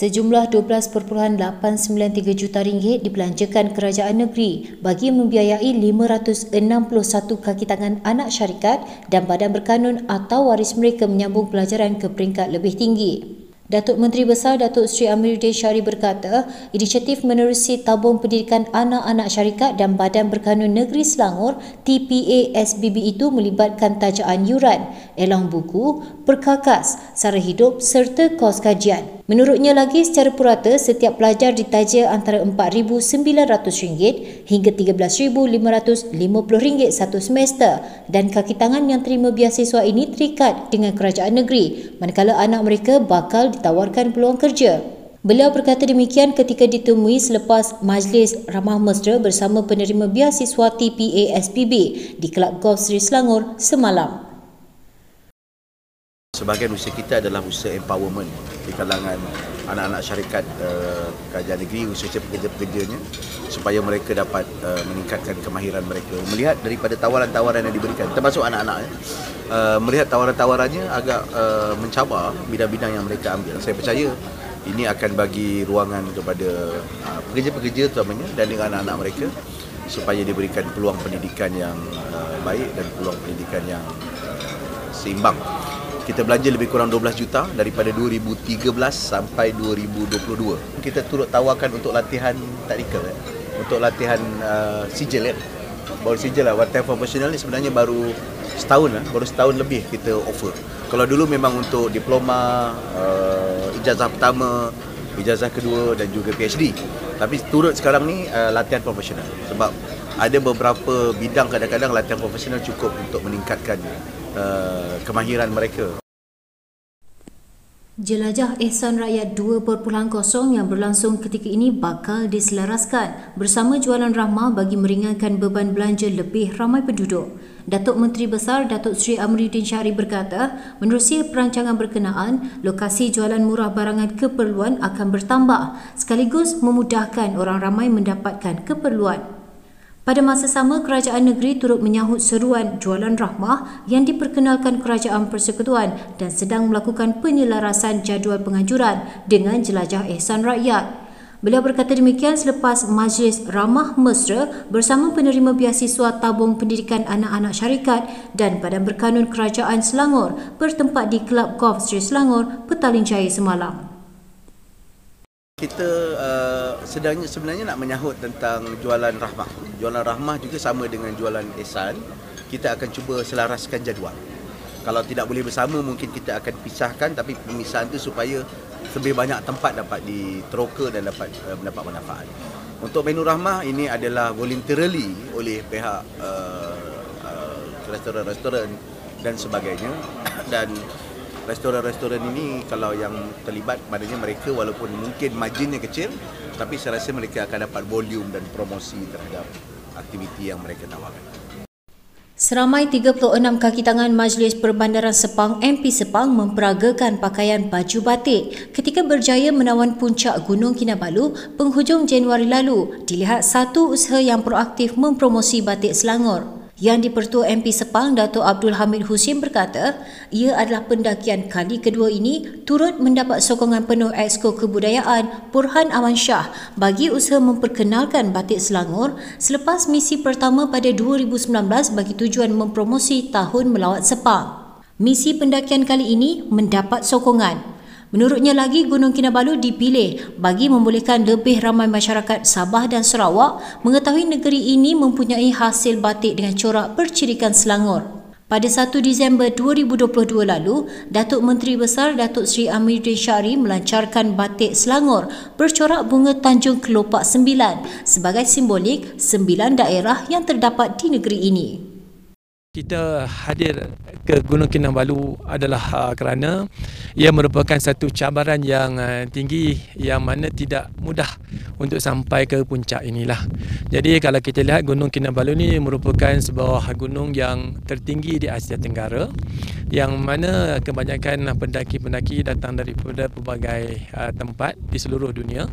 Sejumlah 12.893 juta ringgit dibelanjakan kerajaan negeri bagi membiayai 561 kaki tangan anak syarikat dan badan berkanun atau waris mereka menyambung pelajaran ke peringkat lebih tinggi. Datuk Menteri Besar Datuk Seri Amiruddin Syari berkata, inisiatif menerusi tabung pendidikan anak-anak syarikat dan Badan Berkanun Negeri Selangor TPA SBB itu melibatkan tajaan yuran, elang buku, perkakas, sara hidup serta kos kajian. Menurutnya lagi secara purata setiap pelajar ditaja antara RM4,900 hingga RM13,550 satu semester dan kaki tangan yang terima biasiswa ini terikat dengan kerajaan negeri manakala anak mereka bakal ditawarkan peluang kerja. Beliau berkata demikian ketika ditemui selepas Majlis Ramah Mesra bersama penerima biasiswa TPA SPB di Kelab Golf Seri Selangor semalam. Sebahagian usaha kita adalah usaha empowerment di kalangan anak-anak syarikat uh, kerajaan negeri khususnya pekerja-pekerjanya supaya mereka dapat uh, meningkatkan kemahiran mereka. Melihat daripada tawaran-tawaran yang diberikan termasuk anak-anak uh, melihat tawaran-tawarannya agak uh, mencabar bidang-bidang yang mereka ambil. Saya percaya ini akan bagi ruangan kepada uh, pekerja-pekerja terutamanya dan dengan anak-anak mereka supaya diberikan peluang pendidikan yang uh, baik dan peluang pendidikan yang uh, seimbang kita belanja lebih kurang 12 juta daripada 2013 sampai 2022. Kita turut tawarkan untuk latihan taktikal ya. Untuk latihan uh, sijil ya. Baru sijil lah. One time professional ni sebenarnya baru setahun lah. Baru setahun lebih kita offer. Kalau dulu memang untuk diploma, uh, ijazah pertama, ijazah kedua dan juga PhD. Tapi turut sekarang ni uh, latihan profesional. Sebab ada beberapa bidang kadang-kadang latihan profesional cukup untuk meningkatkan uh, kemahiran mereka. Jelajah Ehsan Rakyat 2.0 yang berlangsung ketika ini bakal diselaraskan bersama jualan rahmah bagi meringankan beban belanja lebih ramai penduduk. Datuk Menteri Besar Datuk Seri Amriddin Syari berkata, menerusi perancangan berkenaan, lokasi jualan murah barangan keperluan akan bertambah sekaligus memudahkan orang ramai mendapatkan keperluan. Pada masa sama, kerajaan negeri turut menyahut seruan jualan rahmah yang diperkenalkan kerajaan persekutuan dan sedang melakukan penyelarasan jadual penganjuran dengan jelajah ehsan rakyat. Beliau berkata demikian selepas Majlis Ramah Mesra bersama penerima biasiswa tabung pendidikan anak-anak syarikat dan Badan Berkanun Kerajaan Selangor bertempat di Kelab Golf Sri Selangor, Petaling Jaya semalam. Kita uh, sedangnya sebenarnya nak menyahut tentang jualan rahmah. Jualan rahmah juga sama dengan jualan ihsan. Kita akan cuba selaraskan jadual. Kalau tidak boleh bersama mungkin kita akan pisahkan tapi pemisahan itu supaya lebih banyak tempat dapat diteroka dan dapat uh, mendapat manfaat. Untuk menu rahmah ini adalah voluntarily oleh pihak uh, uh, restoran-restoran dan sebagainya dan restoran-restoran ini kalau yang terlibat maknanya mereka walaupun mungkin marginnya kecil tapi saya rasa mereka akan dapat volume dan promosi terhadap aktiviti yang mereka tawarkan. Seramai 36 kaki tangan Majlis Perbandaran Sepang MP Sepang memperagakan pakaian baju batik ketika berjaya menawan puncak Gunung Kinabalu penghujung Januari lalu dilihat satu usaha yang proaktif mempromosi batik Selangor. Yang di-Pertua MP Sepang Datuk Abdul Hamid Husin berkata, ia adalah pendakian kali kedua ini turut mendapat sokongan penuh Exco Kebudayaan Purhan Aman Shah bagi usaha memperkenalkan batik Selangor selepas misi pertama pada 2019 bagi tujuan mempromosi Tahun Melawat Sepang. Misi pendakian kali ini mendapat sokongan. Menurutnya lagi Gunung Kinabalu dipilih bagi membolehkan lebih ramai masyarakat Sabah dan Sarawak mengetahui negeri ini mempunyai hasil batik dengan corak percirikan Selangor. Pada 1 Disember 2022 lalu, Datuk Menteri Besar Datuk Seri Amiruddin Syari melancarkan batik Selangor bercorak bunga Tanjung Kelopak Sembilan sebagai simbolik sembilan daerah yang terdapat di negeri ini. Kita hadir ke Gunung Kinabalu adalah uh, kerana ia merupakan satu cabaran yang uh, tinggi yang mana tidak mudah untuk sampai ke puncak inilah. Jadi kalau kita lihat Gunung Kinabalu ini merupakan sebuah gunung yang tertinggi di Asia Tenggara yang mana kebanyakan pendaki-pendaki datang daripada pelbagai uh, tempat di seluruh dunia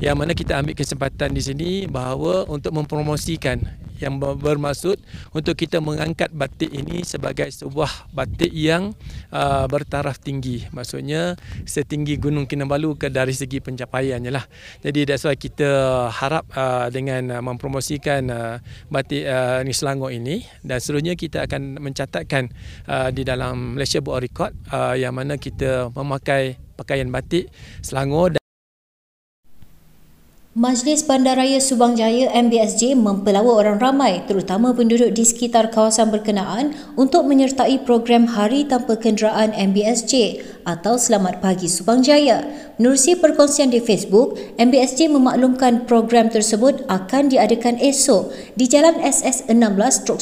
yang mana kita ambil kesempatan di sini bahawa untuk mempromosikan yang bermaksud untuk kita mengangkat batik ini sebagai sebuah batik yang uh, bertaraf tinggi. Maksudnya setinggi Gunung Kinabalu ke dari segi pencapaiannya lah. Jadi that's why kita harap uh, dengan uh, mempromosikan uh, batik uh, ni Selangor ini dan seterusnya kita akan mencatatkan uh, di dalam Malaysia Book Record uh, yang mana kita memakai pakaian batik Selangor Majlis Bandaraya Subang Jaya MBSJ mempelawa orang ramai terutama penduduk di sekitar kawasan berkenaan untuk menyertai program Hari Tanpa Kenderaan MBSJ atau Selamat Pagi Subang Jaya. Menerusi perkongsian di Facebook, MBSJ memaklumkan program tersebut akan diadakan esok di Jalan SS16-1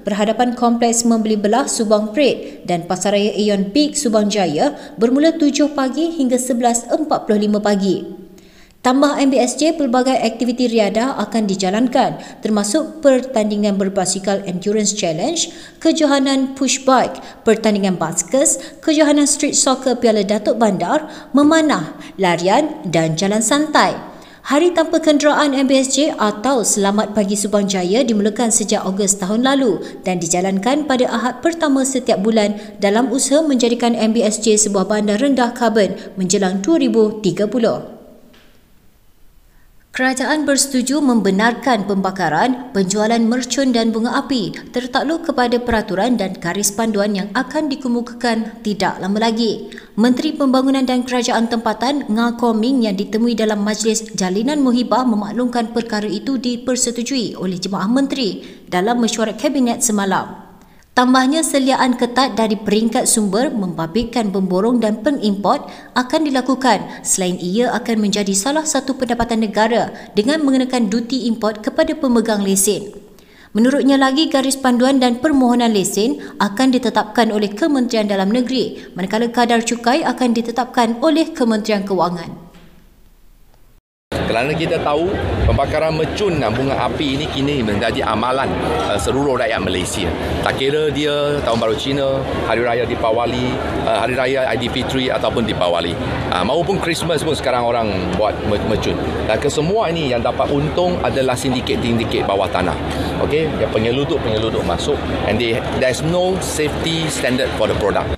berhadapan Kompleks Membeli Belah Subang Pret dan Pasaraya Aeon Big Subang Jaya bermula 7 pagi hingga 11.45 pagi. Tambah MBSJ, pelbagai aktiviti riadah akan dijalankan termasuk pertandingan berbasikal Endurance Challenge, kejohanan push bike, pertandingan baskets, kejohanan street soccer Piala Datuk Bandar, memanah, larian dan jalan santai. Hari Tanpa Kenderaan MBSJ atau Selamat Pagi Subang Jaya dimulakan sejak Ogos tahun lalu dan dijalankan pada Ahad pertama setiap bulan dalam usaha menjadikan MBSJ sebuah bandar rendah karbon menjelang 2030. Kerajaan bersetuju membenarkan pembakaran, penjualan mercun dan bunga api tertakluk kepada peraturan dan garis panduan yang akan dikemukakan tidak lama lagi. Menteri Pembangunan dan Kerajaan Tempatan Nga Koming yang ditemui dalam Majlis Jalinan Muhibah memaklumkan perkara itu dipersetujui oleh Jemaah Menteri dalam mesyuarat Kabinet semalam. Tambahnya seliaan ketat dari peringkat sumber membabitkan pemborong dan pengimport akan dilakukan selain ia akan menjadi salah satu pendapatan negara dengan mengenakan duty import kepada pemegang lesen. Menurutnya lagi garis panduan dan permohonan lesen akan ditetapkan oleh Kementerian Dalam Negeri manakala kadar cukai akan ditetapkan oleh Kementerian Kewangan. Kerana kita tahu pembakaran mercun dan bunga api ini kini menjadi amalan uh, seluruh rakyat Malaysia. Tak kira dia tahun baru Cina, hari raya Deepawali, uh, hari raya Aidilfitri ataupun Deepawali. Uh, maupun Christmas pun sekarang orang buat mercun. Dan kesemua ini yang dapat untung adalah sindiket-sindiket bawah tanah. Okey, yang penyeluduk-penyeluduk masuk and they, there's no safety standard for the product.